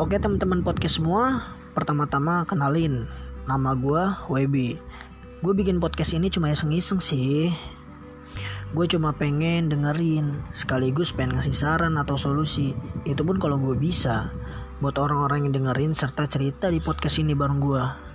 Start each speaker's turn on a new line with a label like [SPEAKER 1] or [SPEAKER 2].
[SPEAKER 1] Oke teman-teman podcast semua, pertama-tama kenalin nama gue Webi. Gue bikin podcast ini cuma iseng-iseng sih. Gue cuma pengen dengerin, sekaligus pengen ngasih saran atau solusi. Itu pun kalau gue bisa. Buat orang-orang yang dengerin serta cerita di podcast ini bareng gue.